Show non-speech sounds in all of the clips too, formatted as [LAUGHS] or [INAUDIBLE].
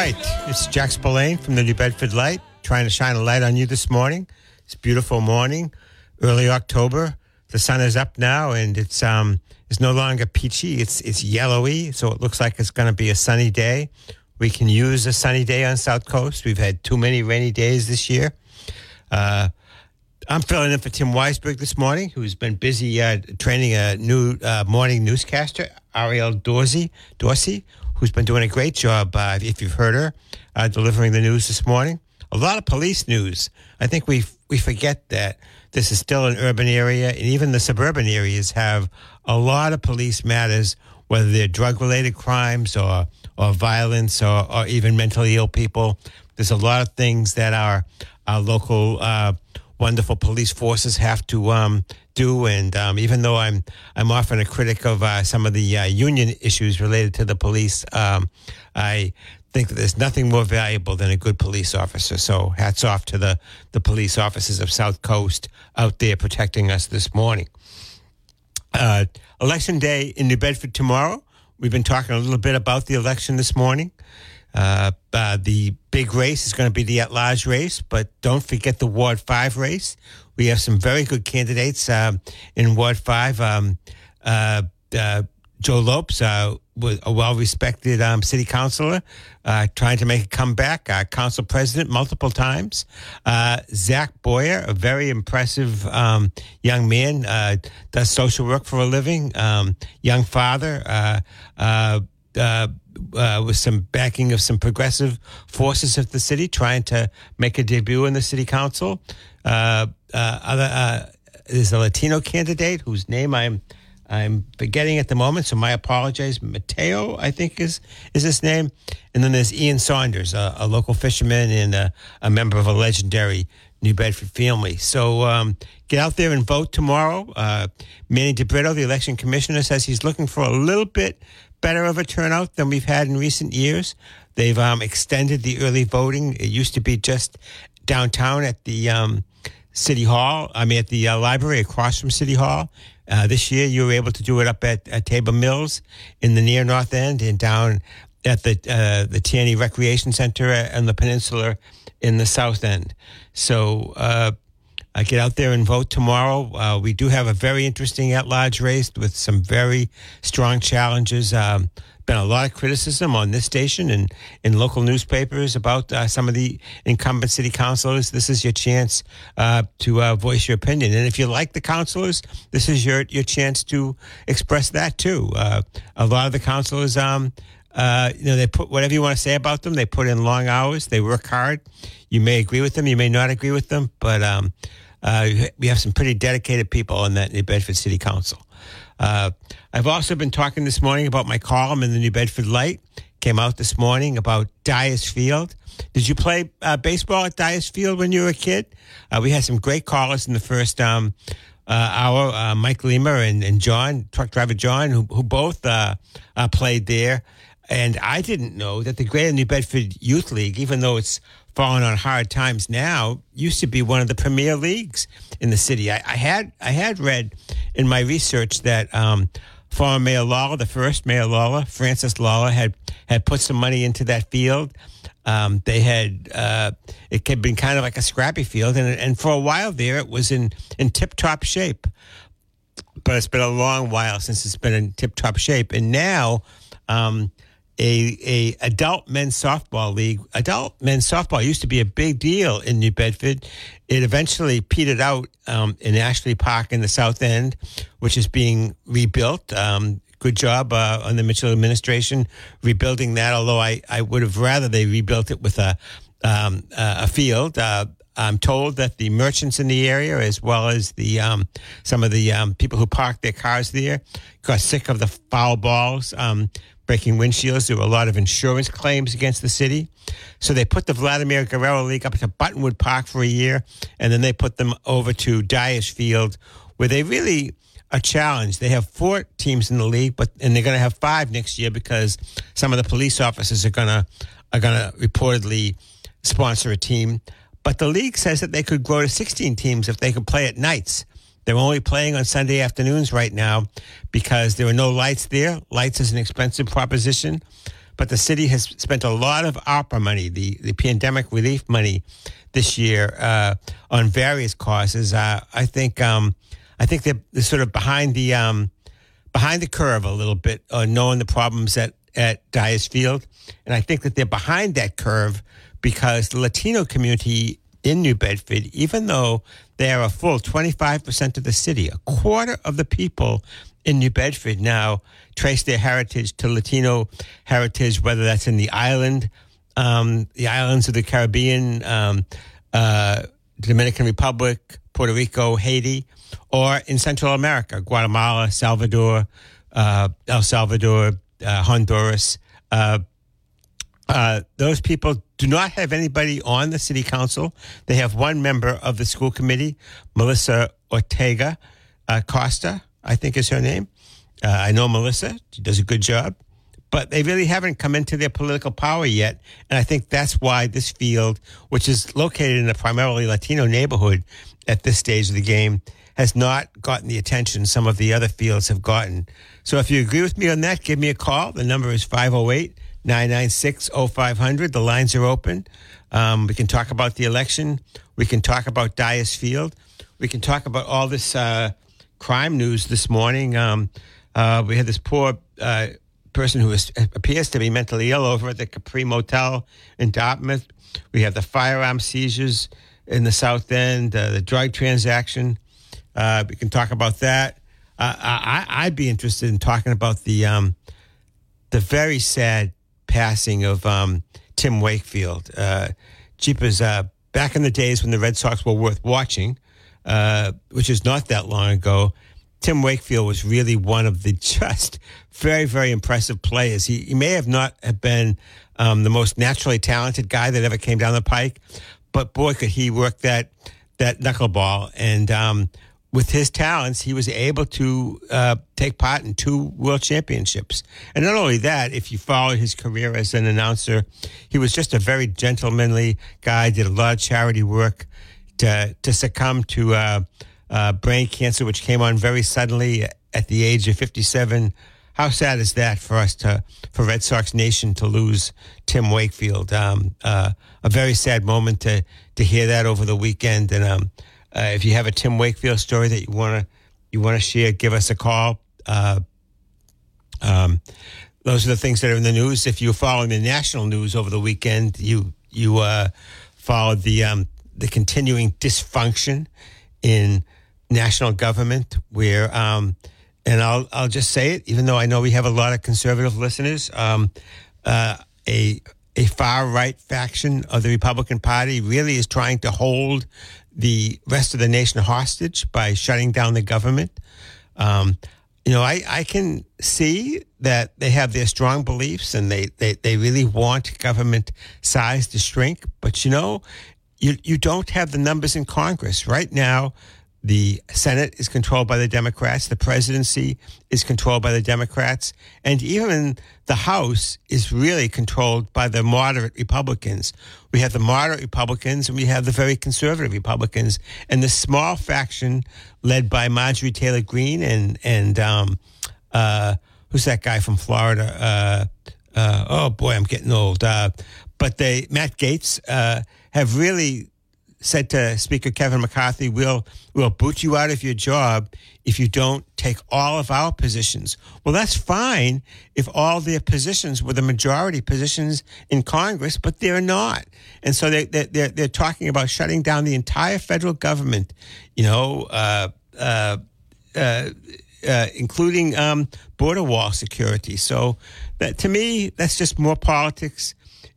Right. It's Jack Spillane from the New Bedford Light trying to shine a light on you this morning. It's beautiful morning, early October. The sun is up now and it's um it's no longer peachy. It's it's yellowy, so it looks like it's going to be a sunny day. We can use a sunny day on South Coast. We've had too many rainy days this year. Uh, I'm filling in for Tim Weisberg this morning, who's been busy uh, training a new uh, morning newscaster, Ariel Dorsey, Dorsey, who's been doing a great job, uh, if you've heard her, uh, delivering the news this morning. A lot of police news. I think we we forget that this is still an urban area, and even the suburban areas have a lot of police matters, whether they're drug related crimes or or violence or, or even mentally ill people. There's a lot of things that our our local uh, wonderful police forces have to um, do. And um, even though I'm I'm often a critic of uh, some of the uh, union issues related to the police, um, I think that there's nothing more valuable than a good police officer. So hats off to the the police officers of South Coast out there protecting us this morning. Uh, election day in New Bedford tomorrow. We've been talking a little bit about the election this morning. Uh, uh, the big race is going to be the at large race, but don't forget the Ward 5 race. We have some very good candidates uh, in Ward 5. Um, uh, uh, Joe Lopes, uh, a well respected um, city councilor, trying to make a comeback, council president multiple times. Zach Boyer, a very impressive um, young man, does social work for a living, um, young father. Uh, with some backing of some progressive forces of the city, trying to make a debut in the city council. Uh, uh, other, uh, there's a Latino candidate whose name I'm I'm forgetting at the moment, so my apologies. Mateo, I think is is his name, and then there's Ian Saunders, a, a local fisherman and a, a, member of a legendary New Bedford family. So um, get out there and vote tomorrow. Uh, Manny DeBrito, the election commissioner, says he's looking for a little bit better of a turnout than we've had in recent years. They've um, extended the early voting. It used to be just downtown at the um, City Hall, I mean, at the uh, library across from City Hall. Uh, this year, you were able to do it up at, at Tabor Mills in the near north end and down at the uh, the Tierney Recreation Center and the Peninsula in the south end. So uh, get out there and vote tomorrow. Uh, we do have a very interesting at large race with some very strong challenges. Um, been a lot of criticism on this station and in local newspapers about uh, some of the incumbent city councilors. This is your chance uh, to uh, voice your opinion. And if you like the councilors, this is your, your chance to express that too. Uh, a lot of the councilors, um, uh, you know, they put whatever you want to say about them. They put in long hours. They work hard. You may agree with them. You may not agree with them, but um, uh, we have some pretty dedicated people in that New Bedford City Council. Uh, I've also been talking this morning about my column in the New Bedford Light. Came out this morning about Dyers Field. Did you play uh, baseball at Dyers Field when you were a kid? Uh, we had some great callers in the first um, hour. Mike Lima and, and John, truck driver John, who, who both played there. And I didn't know that the Greater New Bedford Youth League, even though it's fallen on hard times now, used to be one of the premier leagues in the city. I, I had I had read in my research that um, former Mayor Lawler, the first Mayor Lawler, Francis Lawler, had had put some money into that field. Um, they had uh, it had been kind of like a scrappy field, and and for a while there, it was in in tip top shape. But it's been a long while since it's been in tip top shape, and now. Um, a, a adult men's softball league. Adult men's softball used to be a big deal in New Bedford. It eventually petered out um, in Ashley Park in the South End, which is being rebuilt. Um, good job uh, on the Mitchell administration rebuilding that. Although I, I would have rather they rebuilt it with a um, a field. Uh, I'm told that the merchants in the area, as well as the um, some of the um, people who parked their cars there, got sick of the foul balls. Breaking windshields. There were a lot of insurance claims against the city. So they put the Vladimir Guerrero League up to Buttonwood Park for a year, and then they put them over to Dyers Field, where they really are challenged. They have four teams in the league, but and they're going to have five next year because some of the police officers are going to are going to reportedly sponsor a team. But the league says that they could grow to 16 teams if they could play at nights. They're only playing on Sunday afternoons right now because there are no lights there. Lights is an expensive proposition, but the city has spent a lot of ARPA money, the, the pandemic relief money, this year uh, on various causes. Uh, I think um, I think they're, they're, sort of behind the um, behind the curve a little bit, uh, knowing the problems at at Dyers Field, and I think that they're behind that curve because the Latino community in New Bedford, even though they are a full 25% of the city, a quarter of the people in New Bedford now trace their heritage to Latino heritage, whether that's in the island, um, the islands of the Caribbean, um, uh, Dominican Republic, Puerto Rico, Haiti, or in Central America, Guatemala, Salvador, uh, El Salvador, uh, Honduras. Uh, uh, those people do not have anybody on the city council. They have one member of the school committee, Melissa Ortega uh, Costa, I think is her name. Uh, I know Melissa; she does a good job, but they really haven't come into their political power yet. And I think that's why this field, which is located in a primarily Latino neighborhood at this stage of the game, has not gotten the attention some of the other fields have gotten. So if you agree with me on that, give me a call. The number is 508- 996 0500. The lines are open. Um, we can talk about the election. We can talk about Dyers Field. We can talk about all this uh, crime news this morning. Um, uh, we had this poor uh, person who is, appears to be mentally ill over at the Capri Motel in Dartmouth. We have the firearm seizures in the South End, uh, the drug transaction. Uh, we can talk about that. Uh, I, would be interested in talking about the um, the very sad passing of um, Tim Wakefield. Uh, Jeepers, uh, back in the days when the Red Sox were worth watching, uh, which is not that long ago, Tim Wakefield was really one of the [LAUGHS] just very, very impressive players. He, he may have not have been um, the most naturally talented guy that ever came down the pike, but boy, could he work that that knuckleball. And um, with his talents, he was able to uh, take part in two world championships. And not only that, if you follow his career as an announcer, he was just a very gentlemanly guy, did a lot of charity work to, to succumb to uh, uh, brain cancer, which came on very suddenly at the age of 57. How sad is that for us to, for Red Sox Nation to lose Tim Wakefield? Um, uh, a very sad moment to, to hear that over the weekend. And, um, uh, if you have a Tim Wakefield story that you want to you want to share, give us a call. Uh, um, those are the things that are in the news. If you're following the national news over the weekend, you you uh, followed the um, the continuing dysfunction in national government, where um, and I'll I'll just say it, even though I know we have a lot of conservative listeners. Um, uh, a a far right faction of the Republican Party really is trying to hold the rest of the nation hostage by shutting down the government. Um, you know, I, I can see that they have their strong beliefs and they, they, they really want government size to shrink. But, you know, you, you don't have the numbers in Congress. Right now, the Senate is controlled by the Democrats. The presidency is controlled by the Democrats. And even the House is really controlled by the moderate Republicans. We have the moderate Republicans and we have the very conservative Republicans. And the small faction led by Marjorie Taylor Greene and, and, um, uh, who's that guy from Florida? Uh, uh, oh boy, I'm getting old. Uh, but they, Matt Gaetz, uh, have really said to Speaker Kevin McCarthy, "We'll we'll boot you out of your job if you don't take all of our positions." Well, that's fine if all their positions were the majority positions in Congress, but they're not, and so they, they they're they're talking about shutting down the entire federal government. You know. Uh, uh, uh, uh, including um, border wall security. So, that to me, that's just more politics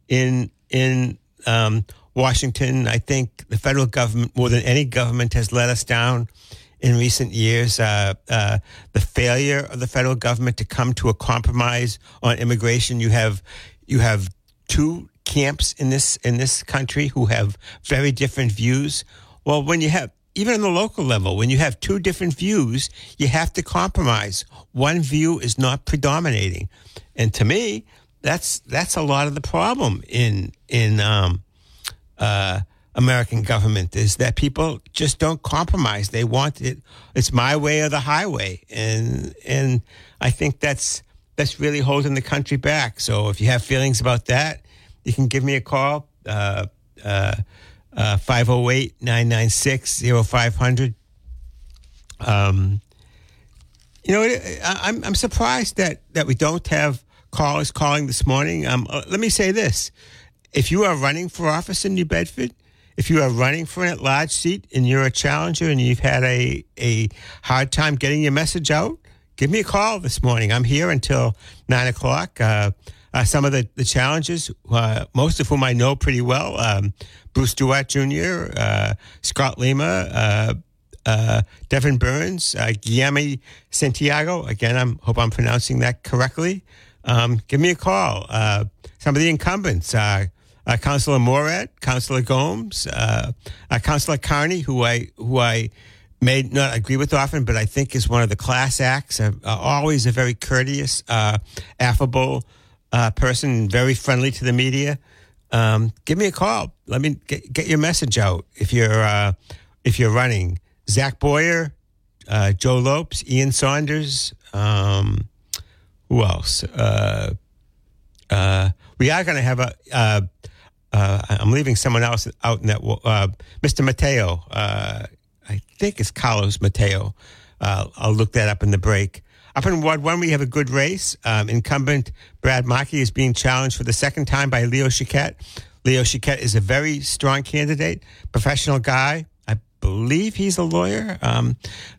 in in um, Washington. I think the federal government, more than any government, has let us down in recent years. Uh, uh, the failure of the federal government to come to a compromise on immigration. You have you have two camps in this in this country who have very different views. Well, when you have even on the local level, when you have two different views, you have to compromise. One view is not predominating, and to me, that's that's a lot of the problem in in um, uh, American government is that people just don't compromise. They want it. It's my way or the highway, and and I think that's that's really holding the country back. So if you have feelings about that, you can give me a call. Uh, uh, uh, 508 996 0500. Um, you know, I'm, I'm surprised that, that we don't have callers calling this morning. Um, uh, let me say this. If you are running for office in New Bedford, if you are running for an at large seat and you're a challenger and you've had a, a hard time getting your message out, give me a call this morning. I'm here until nine o'clock. Uh, uh, some of the, the challenges, uh, most of whom I know pretty well. Um, Bruce Duarte Jr., uh, Scott Lima, uh, uh, Devin Burns, uh, Guillermo Santiago. Again, I hope I'm pronouncing that correctly. Um, give me a call. Some of the incumbents, uh, Councilor Morad, Councilor Gomes, uh, uh, Councilor Carney, who I who I may not agree with often, but I think is one of the class acts. Uh, always a very courteous, uh, affable uh, person, very friendly to the media um, give me a call. Let me get, get your message out if you're uh, if you're running. Zach Boyer, Joe Lopes, Ian Saunders. Um, who else? We are going to have a. Uh, uh, I'm leaving someone else out in that. Mr. Mateo. I think it's Carlos Mateo. I'll look that up in the break. Up in Ward 1, we have a good race. Um, incumbent Brad Markey is being challenged for the second time by Leo Choquette. Leo Choquette is a very strong candidate, professional guy. I believe he's a lawyer. Um,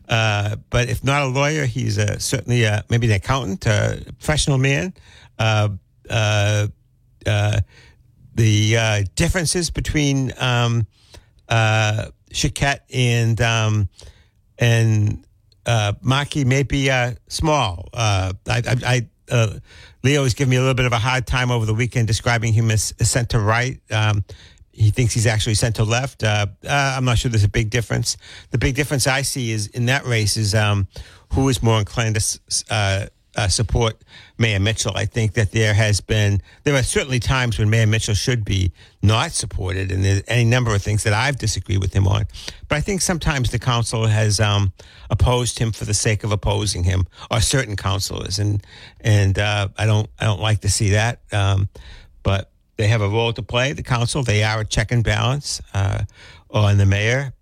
uh, but if not a lawyer, he's a, certainly a, maybe an accountant, a professional man. The uh, differences between um, uh, Choquette and um, and uh, Markey may be uh, small. Uh, I, I, I uh, Leo has given me a little bit of a hard time over the weekend describing him as center right. Um, he thinks he's actually center left. Uh, uh, I'm not sure there's a big difference. The big difference I see is in that race is um, who is more inclined to uh, support Mayor Mitchell. I think that there has been, there are certainly times when Mayor Mitchell should be not supported, and there's any number of things that I've disagreed with him on. But I think sometimes the council has um, opposed him for the sake of opposing him, or certain councilors, and and uh, I don't I don't like to see that. Um, but they have a role to play. The council, they are a check and balance uh, on the mayor.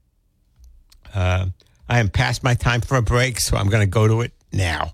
Uh, I am past my time for a break, so I'm going to go to it now.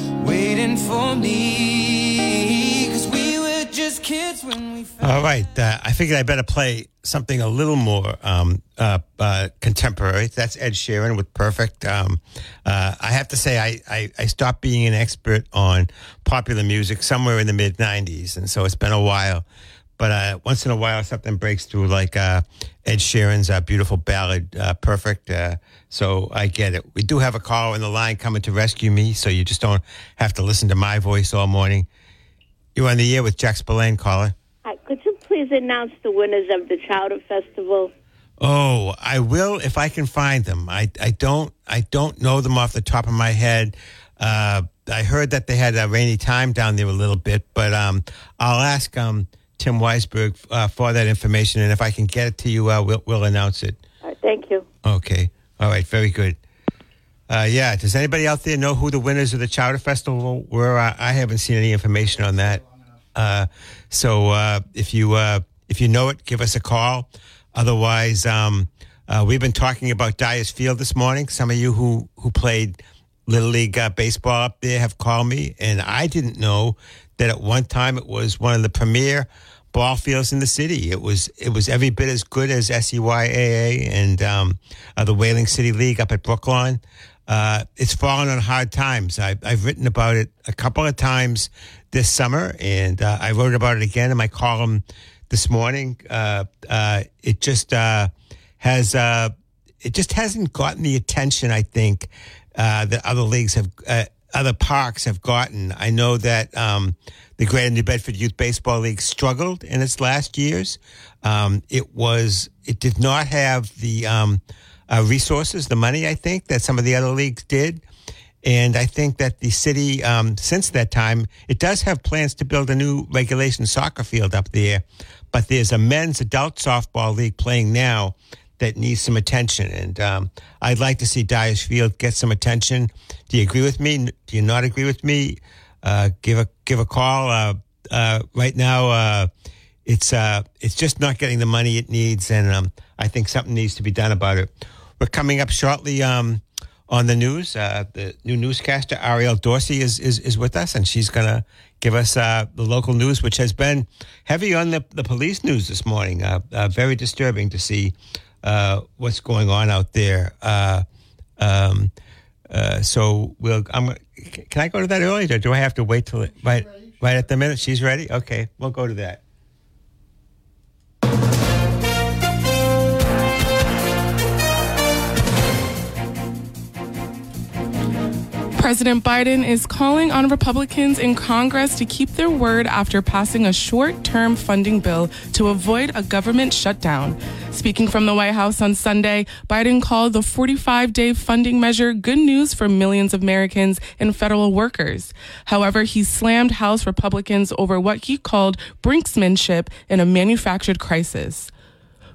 waiting for me. Cause we were just kids when we All right. Uh, I figured I better play something a little more um, uh, uh, contemporary. That's Ed Sheeran with Perfect. Um, uh, I have to say, I, I, I, stopped being an expert on popular music somewhere in the mid 90s. And so it's been a while. But uh, once in a while something breaks through, like uh, Ed Sheeran's uh, beautiful ballad, uh, "Perfect." Uh, so I get it. We do have a caller on the line coming to rescue me, so you just don't have to listen to my voice all morning. You're on the air with Jack Spillane, caller. Hi, could you please announce the winners of the Chowder Festival? Oh, I will if I can find them. I, I don't I don't know them off the top of my head. Uh, I heard that they had a rainy time down there a little bit, but um, I'll ask um, Tim Weisberg uh, for that information, and if I can get it to you, uh, we'll, we'll announce it. All right, thank you. Okay. All right. Very good. Uh, yeah. Does anybody out there know who the winners of the Chowder Festival were? I, I haven't seen any information on that. Uh, so uh, if you uh, if you know it, give us a call. Otherwise, um, uh, we've been talking about Dyers Field this morning. Some of you who who played Little League uh, baseball up there have called me, and I didn't know that at one time it was one of the premier ball fields in the city. It was it was every bit as good as SEYAA and um, uh, the Whaling City League up at Brookline. Uh, it's fallen on hard times. I, I've written about it a couple of times this summer, and uh, I wrote about it again in my column this morning. Uh, uh, it just uh, has it just hasn't gotten the attention I think that other leagues have, other parks have gotten. I know that um, the Greater New Bedford Youth Baseball League struggled in its last years. Um, it was it did not have the um, uh, resources, the money I think that some of the other leagues did. And I think that the city, um, since that time, it does have plans to build a new regulation soccer field up there. But there's a men's adult softball league playing now that needs some attention. And um, I'd like to see Dyers Field get some attention. Do you agree with me? Do you not agree with me? Uh, give a give a call. Uh, uh, right now, uh, it's uh, it's just not getting the money it needs, and um, I think something needs to be done about it. We're coming up shortly. Um, on the news. Uh, the new newscaster Ariel Dorsey is, is is with us, and she's going to give us the local news, which has been heavy on the, the police news this morning. Very disturbing to see uh, what's going on out there. Uh, um, so we'll. I'm. Can I go to that earlier? do I have to wait till it, right right at the minute? She's ready. Okay, we'll go to that. President Biden is calling on Republicans in Congress to keep their word after passing a short term funding bill to avoid a government shutdown. Speaking from the White House on Sunday, Biden called the 45 day funding measure good news for millions of Americans and federal workers. However, he slammed House Republicans over what he called brinksmanship in a manufactured crisis.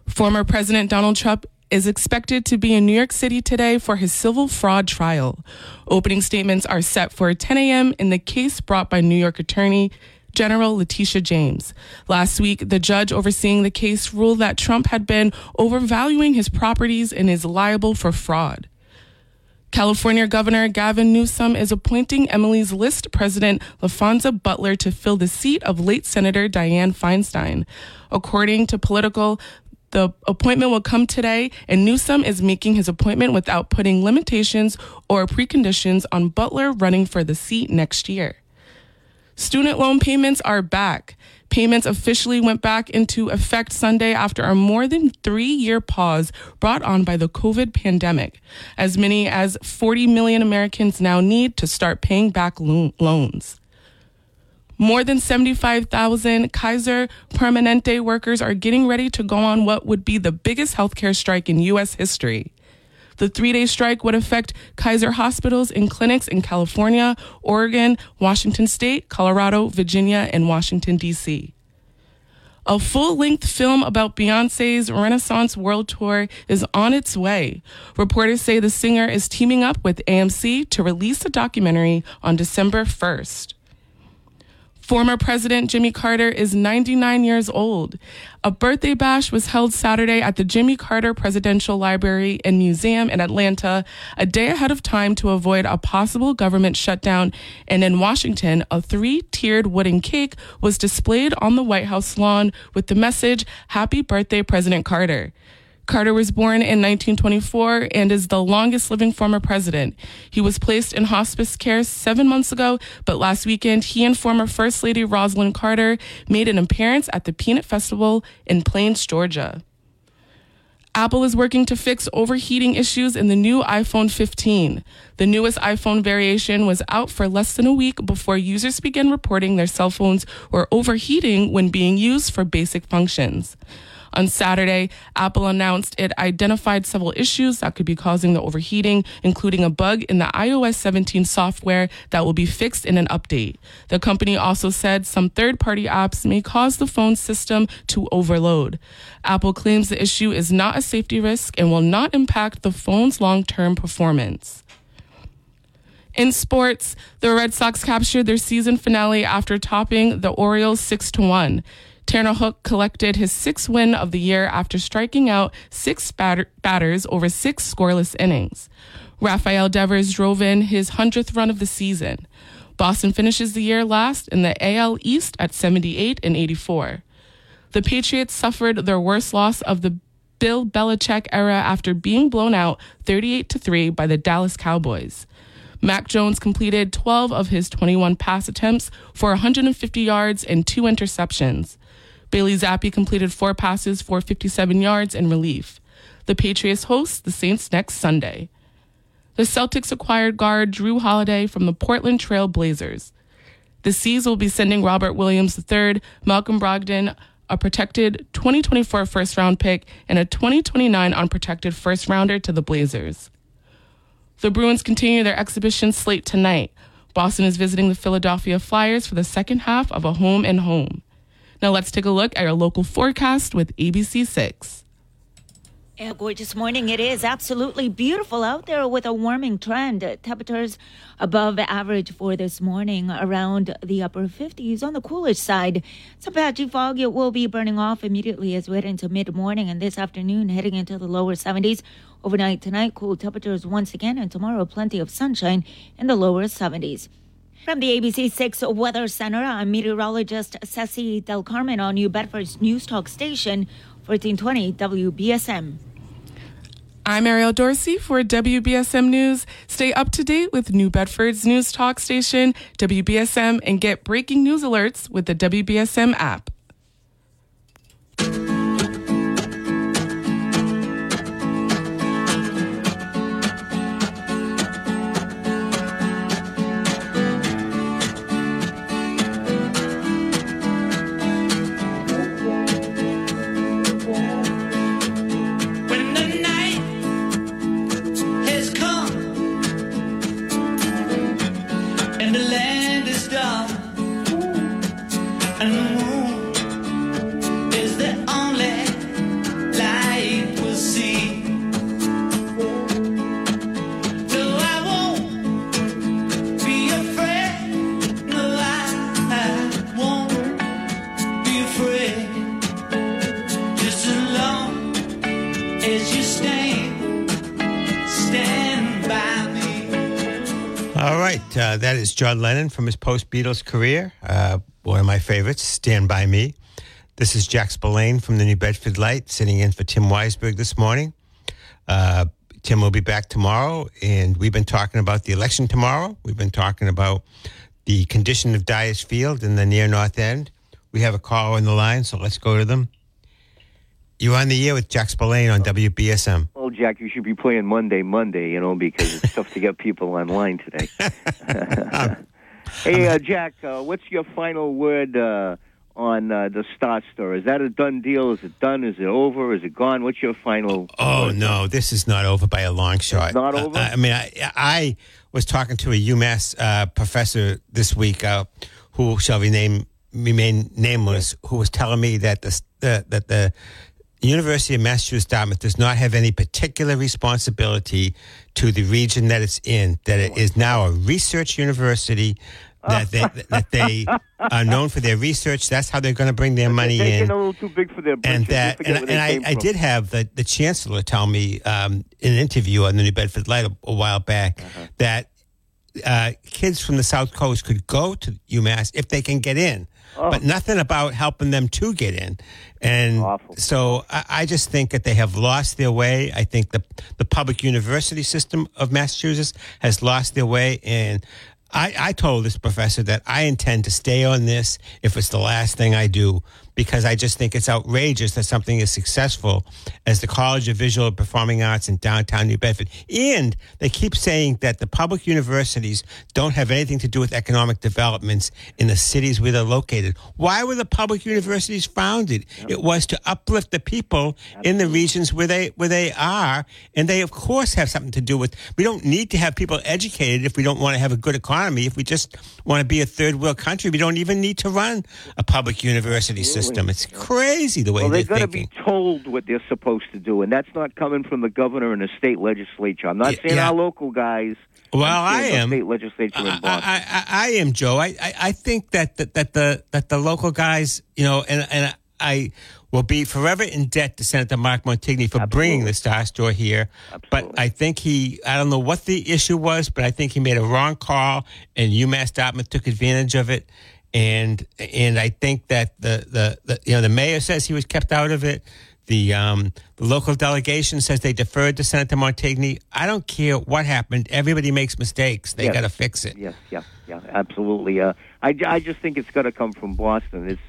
Former President Donald Trump is expected to be in New York City today for his civil fraud trial. Opening statements are set for 10 a.m. in the case brought by New York Attorney General Letitia James. Last week, the judge overseeing the case ruled that Trump had been overvaluing his properties and is liable for fraud. California Governor Gavin Newsom is appointing Emily's List President Laphonza Butler to fill the seat of late Senator Dianne Feinstein. According to Politico, the appointment will come today, and Newsom is making his appointment without putting limitations or preconditions on Butler running for the seat next year. Student loan payments are back. Payments officially went back into effect Sunday after a more than three year pause brought on by the COVID pandemic. As many as 40 million Americans now need to start paying back lo- loans. More than 75,000 Kaiser Permanente workers are getting ready to go on what would be the biggest healthcare strike in U.S. history. The three day strike would affect Kaiser hospitals and clinics in California, Oregon, Washington State, Colorado, Virginia, and Washington, D.C. A full length film about Beyonce's Renaissance World Tour is on its way. Reporters say the singer is teaming up with AMC to release a documentary on December 1st. Former President Jimmy Carter is 99 years old. A birthday bash was held Saturday at the Jimmy Carter Presidential Library and Museum in Atlanta, a day ahead of time to avoid a possible government shutdown. And in Washington, a three tiered wooden cake was displayed on the White House lawn with the message, Happy Birthday, President Carter. Carter was born in 1924 and is the longest living former president. He was placed in hospice care seven months ago, but last weekend he and former First Lady Rosalynn Carter made an appearance at the Peanut Festival in Plains, Georgia. Apple is working to fix overheating issues in the new iPhone 15. The newest iPhone variation was out for less than a week before users began reporting their cell phones were overheating when being used for basic functions. On Saturday, Apple announced it identified several issues that could be causing the overheating, including a bug in the iOS 17 software that will be fixed in an update. The company also said some third party apps may cause the phone system to overload. Apple claims the issue is not a safety risk and will not impact the phone's long term performance. In sports, the Red Sox captured their season finale after topping the Orioles 6 to 1. Tanner Houck collected his sixth win of the year after striking out six batter- batters over six scoreless innings. Rafael Devers drove in his 100th run of the season. Boston finishes the year last in the AL East at 78 and 84. The Patriots suffered their worst loss of the Bill Belichick era after being blown out 38 to 3 by the Dallas Cowboys. Mac Jones completed 12 of his 21 pass attempts for 150 yards and two interceptions. Bailey Zappe completed four passes for 57 yards in relief. The Patriots host the Saints next Sunday. The Celtics acquired guard Jrue Holiday from the Portland Trail Blazers. The C's will be sending Robert Williams III, Malcolm Brogdon, a protected 2024 first round pick, and a 2029 unprotected first rounder to the Blazers. The Bruins continue their exhibition slate tonight. Boston is visiting the Philadelphia Flyers for the second half of a home and home. Now let's take a look at our local forecast with ABC6. A gorgeous morning. It is absolutely beautiful out there with a warming trend. Temperatures above average for this morning, around the upper 50s. On the coolest side, some patchy fog. It will be burning off immediately as we head into mid morning and this afternoon, heading into the lower 70s. Overnight tonight, cool temperatures once again, and tomorrow, plenty of sunshine in the lower 70s. From the ABC 6 Weather Center, I'm meteorologist Cecy Del Carmen on New Bedford's News Talk Station, 1420 WBSM. I'm Ariel Dorsey for WBSM News. Stay up to date with New Bedford's news talk station, WBSM, and get breaking news alerts with the WBSM app. All right, uh, that is John Lennon from his post Beatles career. Uh, one of my favorites, Stand By Me. This is Jack Spillane from the New Bedford Light, sitting in for Tim Weisberg this morning. Uh, Tim will be back tomorrow, and we've been talking about the election tomorrow. We've been talking about the condition of Dyers Field in the near North End. We have a caller on the line, so let's go to them. You're on the air with Jack Spillane on WBSM. Well, Jack, you should be playing Monday, Monday, you know, because it's tough to get people online today. [LAUGHS] hey, uh, Jack, uh, what's your final word uh, on uh, the Star Store? Is that a done deal? Is it done? Is it over? Is it gone? What's your final? Oh word? no, this is not over by a long shot. not Uh, over? I mean, I, I was talking to a UMass uh, professor this week, uh, who shall remain remain nameless, who was telling me that the the that the University of Massachusetts Dartmouth does not have any particular responsibility to the region that it's in. That it is now a research university. That they that they are known for their research. That's how they're going to bring their money They're in a little too big for their britches. and that and, and I, I did have the, the chancellor tell me um, in an interview on the New Bedford Light a, a while back Uh-huh. that uh, kids from the South Coast could go to UMass if they can get in, but nothing about helping them to get in. And Awful. so I, I just think that they have lost their way. I think the the public university system of Massachusetts has lost their way, and I, I told this professor that I intend to stay on this if it's the last thing I do because I just think it's outrageous that something as successful as the College of Visual and Performing Arts in downtown New Bedford. And they keep saying that the public universities don't have anything to do with economic developments in the cities where they're located. Why were the public universities founded? It was to uplift the people in the regions where they where they are, and they of course have something to do with. We don't need to have people educated if we don't want to have a good economy. If we just want to be a third world country, we don't even need to run a public university system. It's crazy the way Well, they're they've got to be told what they're supposed to do, and that's not coming from the governor and the state legislature. I'm not Yeah, saying yeah. our local guys. Well, I am. State legislature I. I, I, I am Joe. I, I, I think that, that that the that the local guys, you know, and and I will be forever in debt to Senator Mark Montigny for bringing the Star Store here. Absolutely. But I think he, I don't know what the issue was, but I think he made a wrong call, and UMass Dartmouth took advantage of it. And and I think that the, the, the you know the mayor says he was kept out of it. The, um, the local delegation says they deferred to Senator Montigny. I don't care what happened. Everybody makes mistakes. They Yes. got to fix it. Yes, yeah, yeah, absolutely. Uh, I, I just think it's got to come from Boston. It's,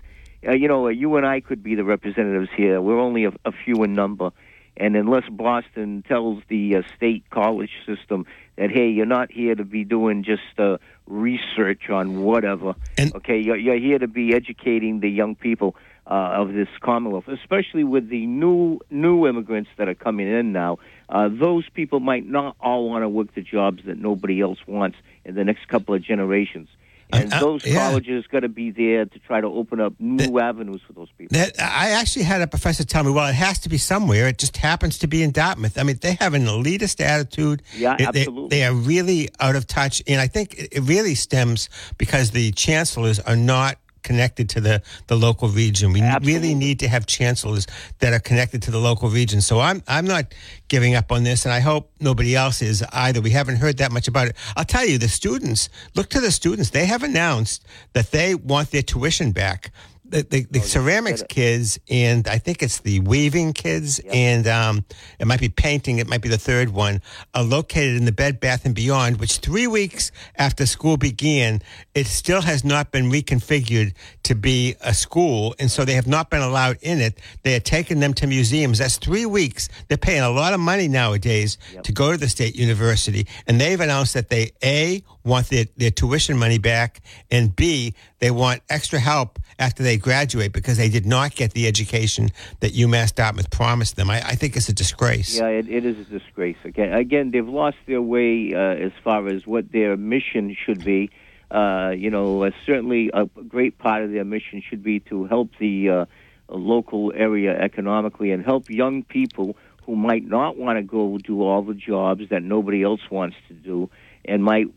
uh, you know, uh, you and I could be the representatives here. We're only a, a few in number, and unless Boston tells the uh, state college system that hey, you're not here to be doing just uh, research on whatever. And- okay, you're, you're here to be educating the young people. Uh, of this Commonwealth, especially with the new new immigrants that are coming in now, uh, those people might not all want to work the jobs that nobody else wants in the next couple of generations. And Uh, those yeah. colleges got to be there to try to open up new avenues for those people. That I actually had a professor tell me, well, it has to be somewhere. It just happens to be in Dartmouth. I mean, they have an elitist attitude. Yeah, They- they- absolutely. They, are really out of touch, and I think it it really stems because the chancellors are not connected to the, the local region. We Absolutely. really need to have chancellors that are connected to the local region. So I'm I'm not giving up on this, and I hope nobody else is either. We haven't heard that much about it. I'll tell you, the students look to the students. They have announced that they want their tuition back. The, the, the ceramics kids and I think it's the weaving kids and um, it might be painting. It might be the third one are located in the Bed Bath and Beyond, which three weeks after school began, it still has not been reconfigured to be a school, and so they have not been allowed in it. They are taking them to museums. That's three weeks. They're paying a lot of money nowadays to go to the state university, and they've announced that they a want their, their tuition money back, and b they want extra help after they graduate because they did not get the education that UMass Dartmouth promised them. I, I think it's a disgrace. Yeah, it, it is a disgrace. Again, again, they've lost their way uh, as far as what their mission should be. Uh, you know, uh, certainly a great part of their mission should be to help the uh, local area economically and help young people who might not want to go do all the jobs that nobody else wants to do and might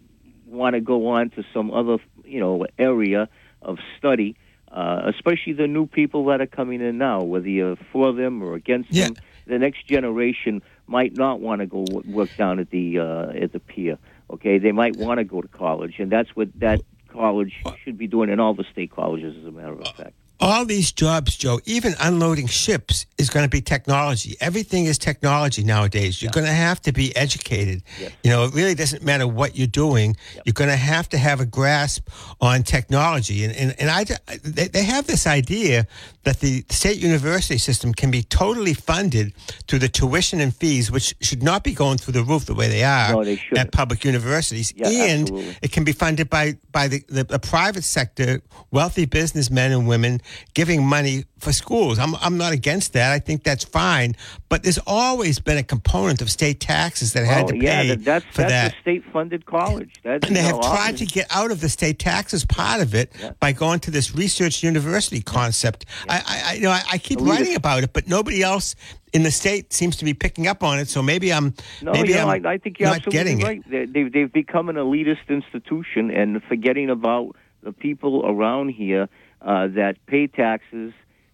want to go on to some other, you know, area of study. Uh, especially the new people that are coming in now, whether you're for them or against Yeah. them the next generation might not want to go work down at the uh, at the pier. Okay, they might want to go to college, and that's what that college should be doing, and all the state colleges, as a matter of fact. All these jobs, Joe, even unloading ships is going to be technology. Everything is technology nowadays. You're going to have to be educated. You know, it really doesn't matter what you're doing. You're going to have to have a grasp on technology. And, and, and I, they, they have this idea that the state university system can be totally funded through the tuition and fees, which should not be going through the roof the way they are No, they at public universities. Yeah, and absolutely. it can be funded by by the, the, the private sector, wealthy businessmen and women giving money for schools. I'm I'm not against that. I think that's fine. But there's always been a component of state taxes that had Oh, to yeah, pay that, that's for that's that. a state-funded college. That's, and they have tried to get out of the state taxes part of it Yeah. by going to this research university concept. I, I, I, you know, I, I keep Elitist. writing about it, but nobody else in the state seems to be picking up on it. So maybe I'm No, maybe you know, I'm I, I think you're not absolutely getting it. right. They, they've, they've become an elitist institution and forgetting about the people around here Uh, that pay taxes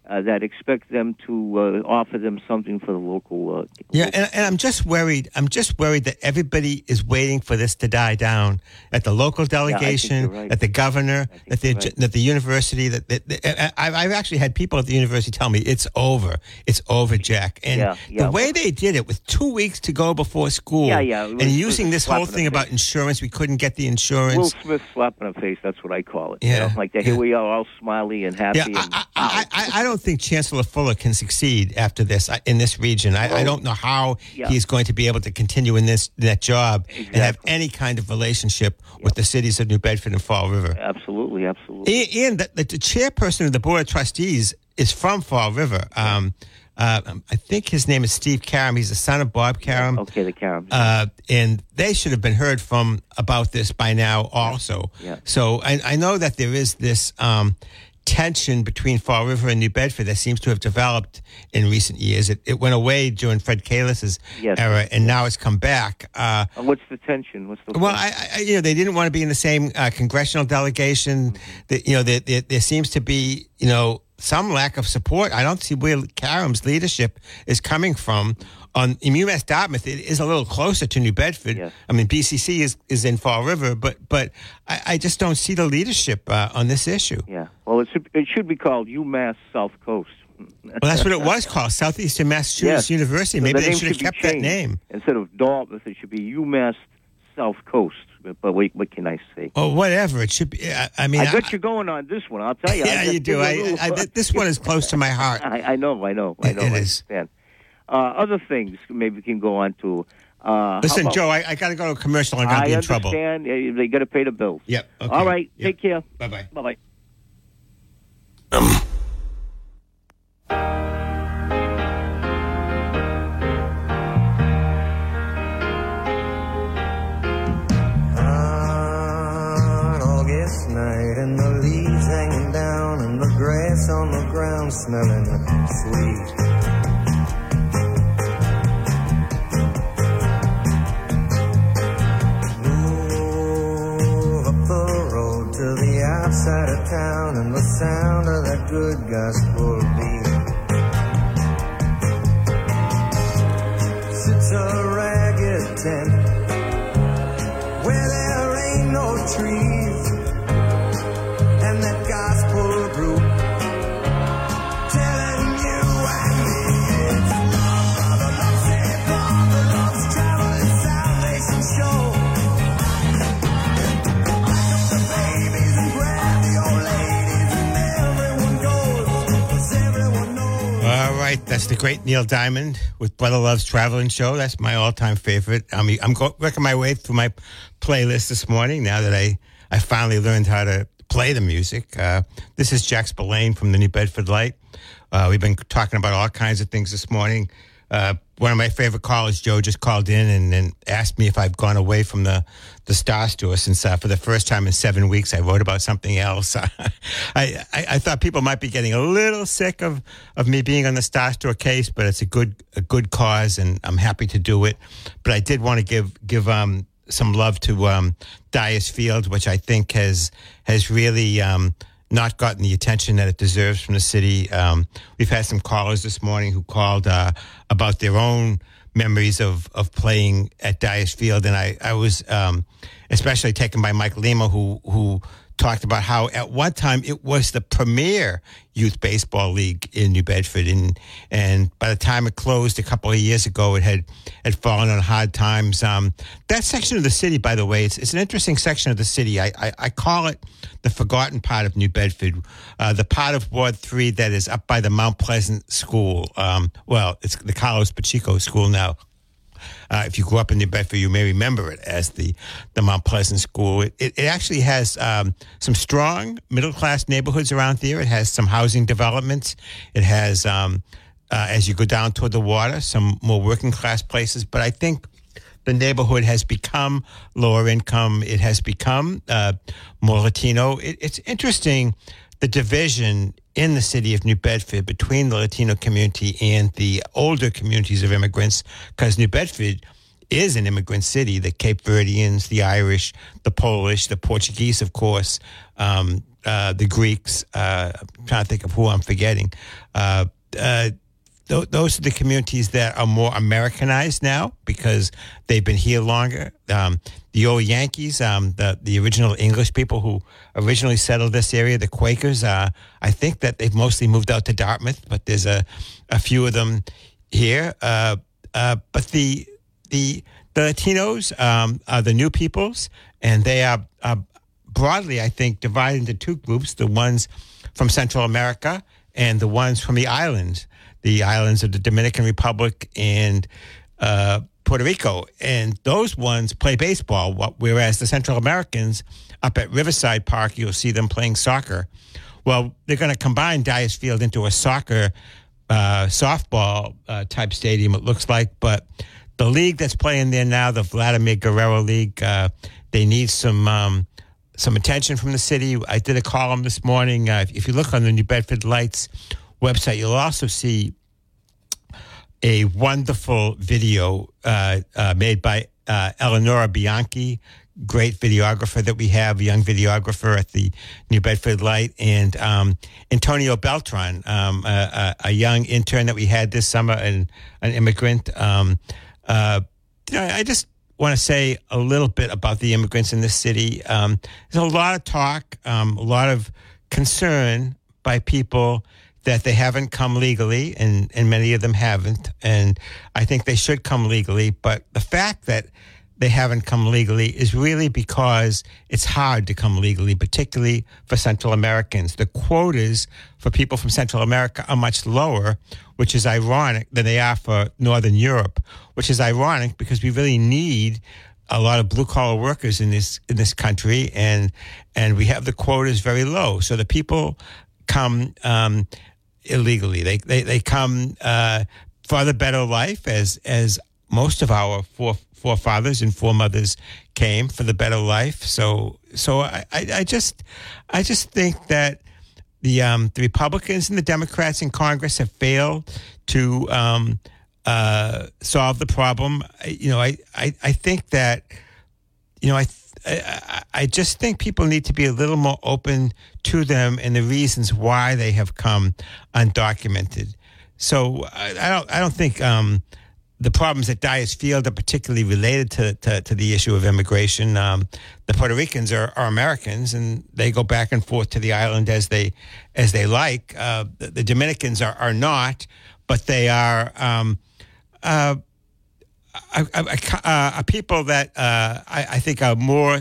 uh, that expect them to uh, offer them something for the local. Uh, Yeah, local- and, and I'm just worried. I'm just worried that everybody is waiting for this to die down at the local delegation, you're right. at the governor, at the right. at the university. That, that, that- I- I've, I've actually had people at the university tell me it's over. It's over, Jack. And Yeah, yeah. the way they did it with two weeks to go before school, Yeah, yeah, it and using this whole thing about insurance, we couldn't get the insurance. Will Smith slap in the face. That's what I call it. Yeah, You know, like that. Here yeah. we are, all smiley and happy. Yeah, and, I, I, I, I don't think Chancellor Fuller can succeed after this uh, in this region. I, I don't know how Yeah. he's going to be able to continue in this that job and have any kind of relationship with the cities of New Bedford and Fall River. absolutely, absolutely. And, the, the, the chairperson of the board of trustees is from Fall River. Um, uh, I think his name is Steve Karam. He's the son of Bob Karam. okay, the Karams. Uh, and they should have been heard from about this by now also. Yeah. So I, I know that there is this um, tension between Fall River and New Bedford that seems to have developed in recent years. It, it went away during Fred Kalisz's Yes. era, and now it's come back. Uh, what's the tension? What's the well, I, I, you know, they didn't want to be in the same uh, congressional delegation. That you know, there, there, there seems to be, you know, some lack of support. I don't see where Karam's leadership is coming from. On in UMass Dartmouth, it is a little closer to New Bedford. Yes. I mean, BCC is, is in Fall River, but but I, I just don't see the leadership uh, on this issue. yeah. Well, it should, it should be called UMass South Coast. Well, that's what it was called, Southeastern Massachusetts Yes. University. So Maybe the they should have kept that name. Instead of Dartmouth, it should be UMass South Coast. But, but what, what can I say? Oh, whatever it should be. I, I mean, I got you going on this one. I'll tell you. [LAUGHS] Yeah, just you do. did a I, little- I, this one is close to my [LAUGHS] heart. I, I know, I know, I know. it I is. understand. Uh, other things maybe we can go on to. Uh, Listen, about- Joe, I, I got to go to a commercial. I'm going to be in trouble. understand. Uh, They got to pay the bills. Yep. Okay. All right. Yep. Take care. Bye bye. Bye bye. On the ground smelling sweet. The great Neil Diamond with Brother Love's Traveling Show. That's my all-time favorite. I'm go- working my way through my playlist this morning now that I I finally learned how to play the music. Uh, this is Jack Spillane from the New Bedford Light. Uh, we've been talking about all kinds of things this morning. Uh, one of my favorite callers, Joe, just called in and, and asked me if I've gone away from the, the Star Store since uh, for the first time in seven weeks I wrote about something else. [LAUGHS] I, I, I thought people might be getting a little sick of, of me being on the Star Store case, but it's a good a good cause and I'm happy to do it. But I did want to give give um, some love to um, Dyers Field, which I think has has really um, not gotten the attention that it deserves from the city. Um, we've had some callers this morning who called uh, about their own memories of, of playing at Dyers Field, and I I was um, especially taken by Mike Lima, who who talked about how at one time it was the premier youth baseball league in New Bedford, and and by the time it closed a couple of years ago, it had had fallen on hard times. Um, that section of the city, by the way, it's, it's an interesting section of the city. I, I, I call it the forgotten part of New Bedford, uh, the part of Ward Three that is up by the Mount Pleasant School. Um, well, it's the Carlos Pacheco School now. Uh, if you grew up in New Bedford, you may remember it as the, the Mount Pleasant School. It, it, it actually has um, some strong middle class neighborhoods around there. It has some housing developments. It has, um, uh, as you go down toward the water, some more working class places. But I think the neighborhood has become lower income. It has become uh, more Latino. It, it's interesting the division in the city of New Bedford between the Latino community and the older communities of immigrants, because New Bedford is an immigrant city. The Cape Verdeans, the Irish, the Polish, the Portuguese, of course, um, uh, the Greeks. Uh, I'm trying to think of who I'm forgetting. Uh, uh, th- those are the communities that are more Americanized now because they've been here longer. Um, the old Yankees, um, the the original English people who originally settled this area, the Quakers. Uh, I think that they've mostly moved out to Dartmouth, but there's a a few of them here. Uh, uh, but the the the Latinos um, are the new peoples, and they are, are broadly, I think, divided into two groups: the ones from Central America and the ones from the islands, the islands of the Dominican Republic and uh, Puerto Rico. And those ones play baseball, whereas the Central Americans up at Riverside Park, you'll see them playing soccer. Well, they're going to combine Dyers Field into a soccer uh, softball uh, type stadium, it looks like. But the league that's playing there now, the Vladimir Guerrero League, uh, they need some um, some attention from the city. I did a column this morning. Uh, if you look on the New Bedford Lights website, you'll also see a wonderful video uh, uh, made by uh, Eleonora Bianchi, great videographer that we have, young videographer at the New Bedford Light, and um, Antonio Beltran, um, a, a, a young intern that we had this summer, and an immigrant. Um, uh, you know, I just want to say a little bit about the immigrants in this city. Um, there's a lot of talk, um, a lot of concern by people that they haven't come legally, and, and many of them haven't. And I think they should come legally. But the fact that they haven't come legally is really because it's hard to come legally, particularly for Central Americans. The quotas for people from Central America are much lower, which is ironic than they are for Northern Europe, which is ironic because we really need a lot of blue collar workers in this in this country, and and we have the quotas very low. So the people come um, illegally. They they they come uh, for the better life, as as most of our fore, forefathers and foremothers came for the better life. So so I, I, I just I just think that the um, the Republicans and the Democrats in Congress have failed to um, uh, solve the problem. I, you know, I, I I think that you know I. I, I just think people need to be a little more open to them and the reasons why they have come undocumented. So I, I don't. I don't think um, the problems at Dyers Field are particularly related to, to, to the issue of immigration. Um, the Puerto Ricans are, are Americans, and they go back and forth to the island as they as they like. Uh, the, the Dominicans are, are not, but they are. Um, uh, a, a, a, a people that uh, I, I think are more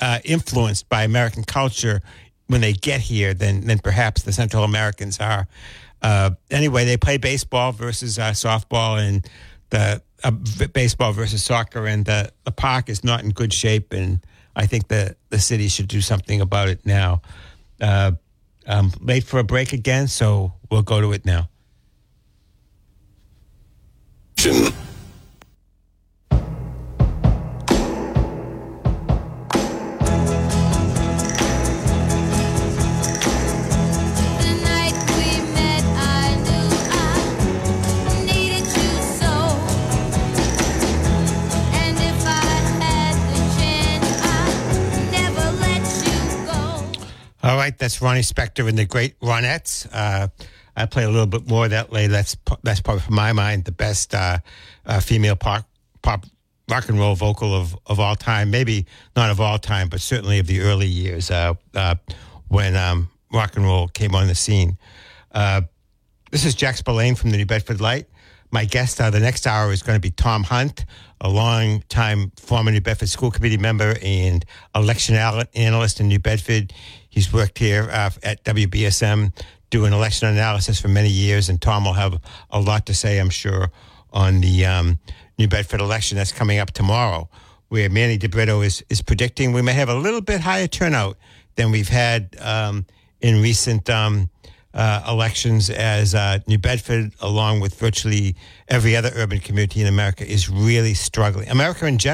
uh, influenced by American culture when they get here than than perhaps the Central Americans are. Uh, anyway, they play baseball versus uh, softball and the uh, baseball versus soccer, and the, the park is not in good shape. And I think the the city should do something about it now. Uh, I'm late for a break again, so we'll go to it now. That's Ronnie Spector and the Great Ronettes. Uh, I play a little bit more of that later. That's that's probably, from my mind, the best uh, uh, female pop, pop rock and roll vocal of, of all time. Maybe not of all time, but certainly of the early years uh, uh, when um, rock and roll came on the scene. Uh, this is Jack Spillane from the New Bedford Light. My guest uh, the next hour is going to be Tom Hunt, a long-time former New Bedford School Committee member and election analyst in New Bedford. He's worked here uh, at WBSM doing election analysis for many years, and Tom will have a lot to say, I'm sure, on the um, New Bedford election that's coming up tomorrow, where Manny DeBrito is, is predicting we may have a little bit higher turnout than we've had um, in recent um, uh, elections, as uh, New Bedford, along with virtually every other urban community in America, is really struggling. America in general.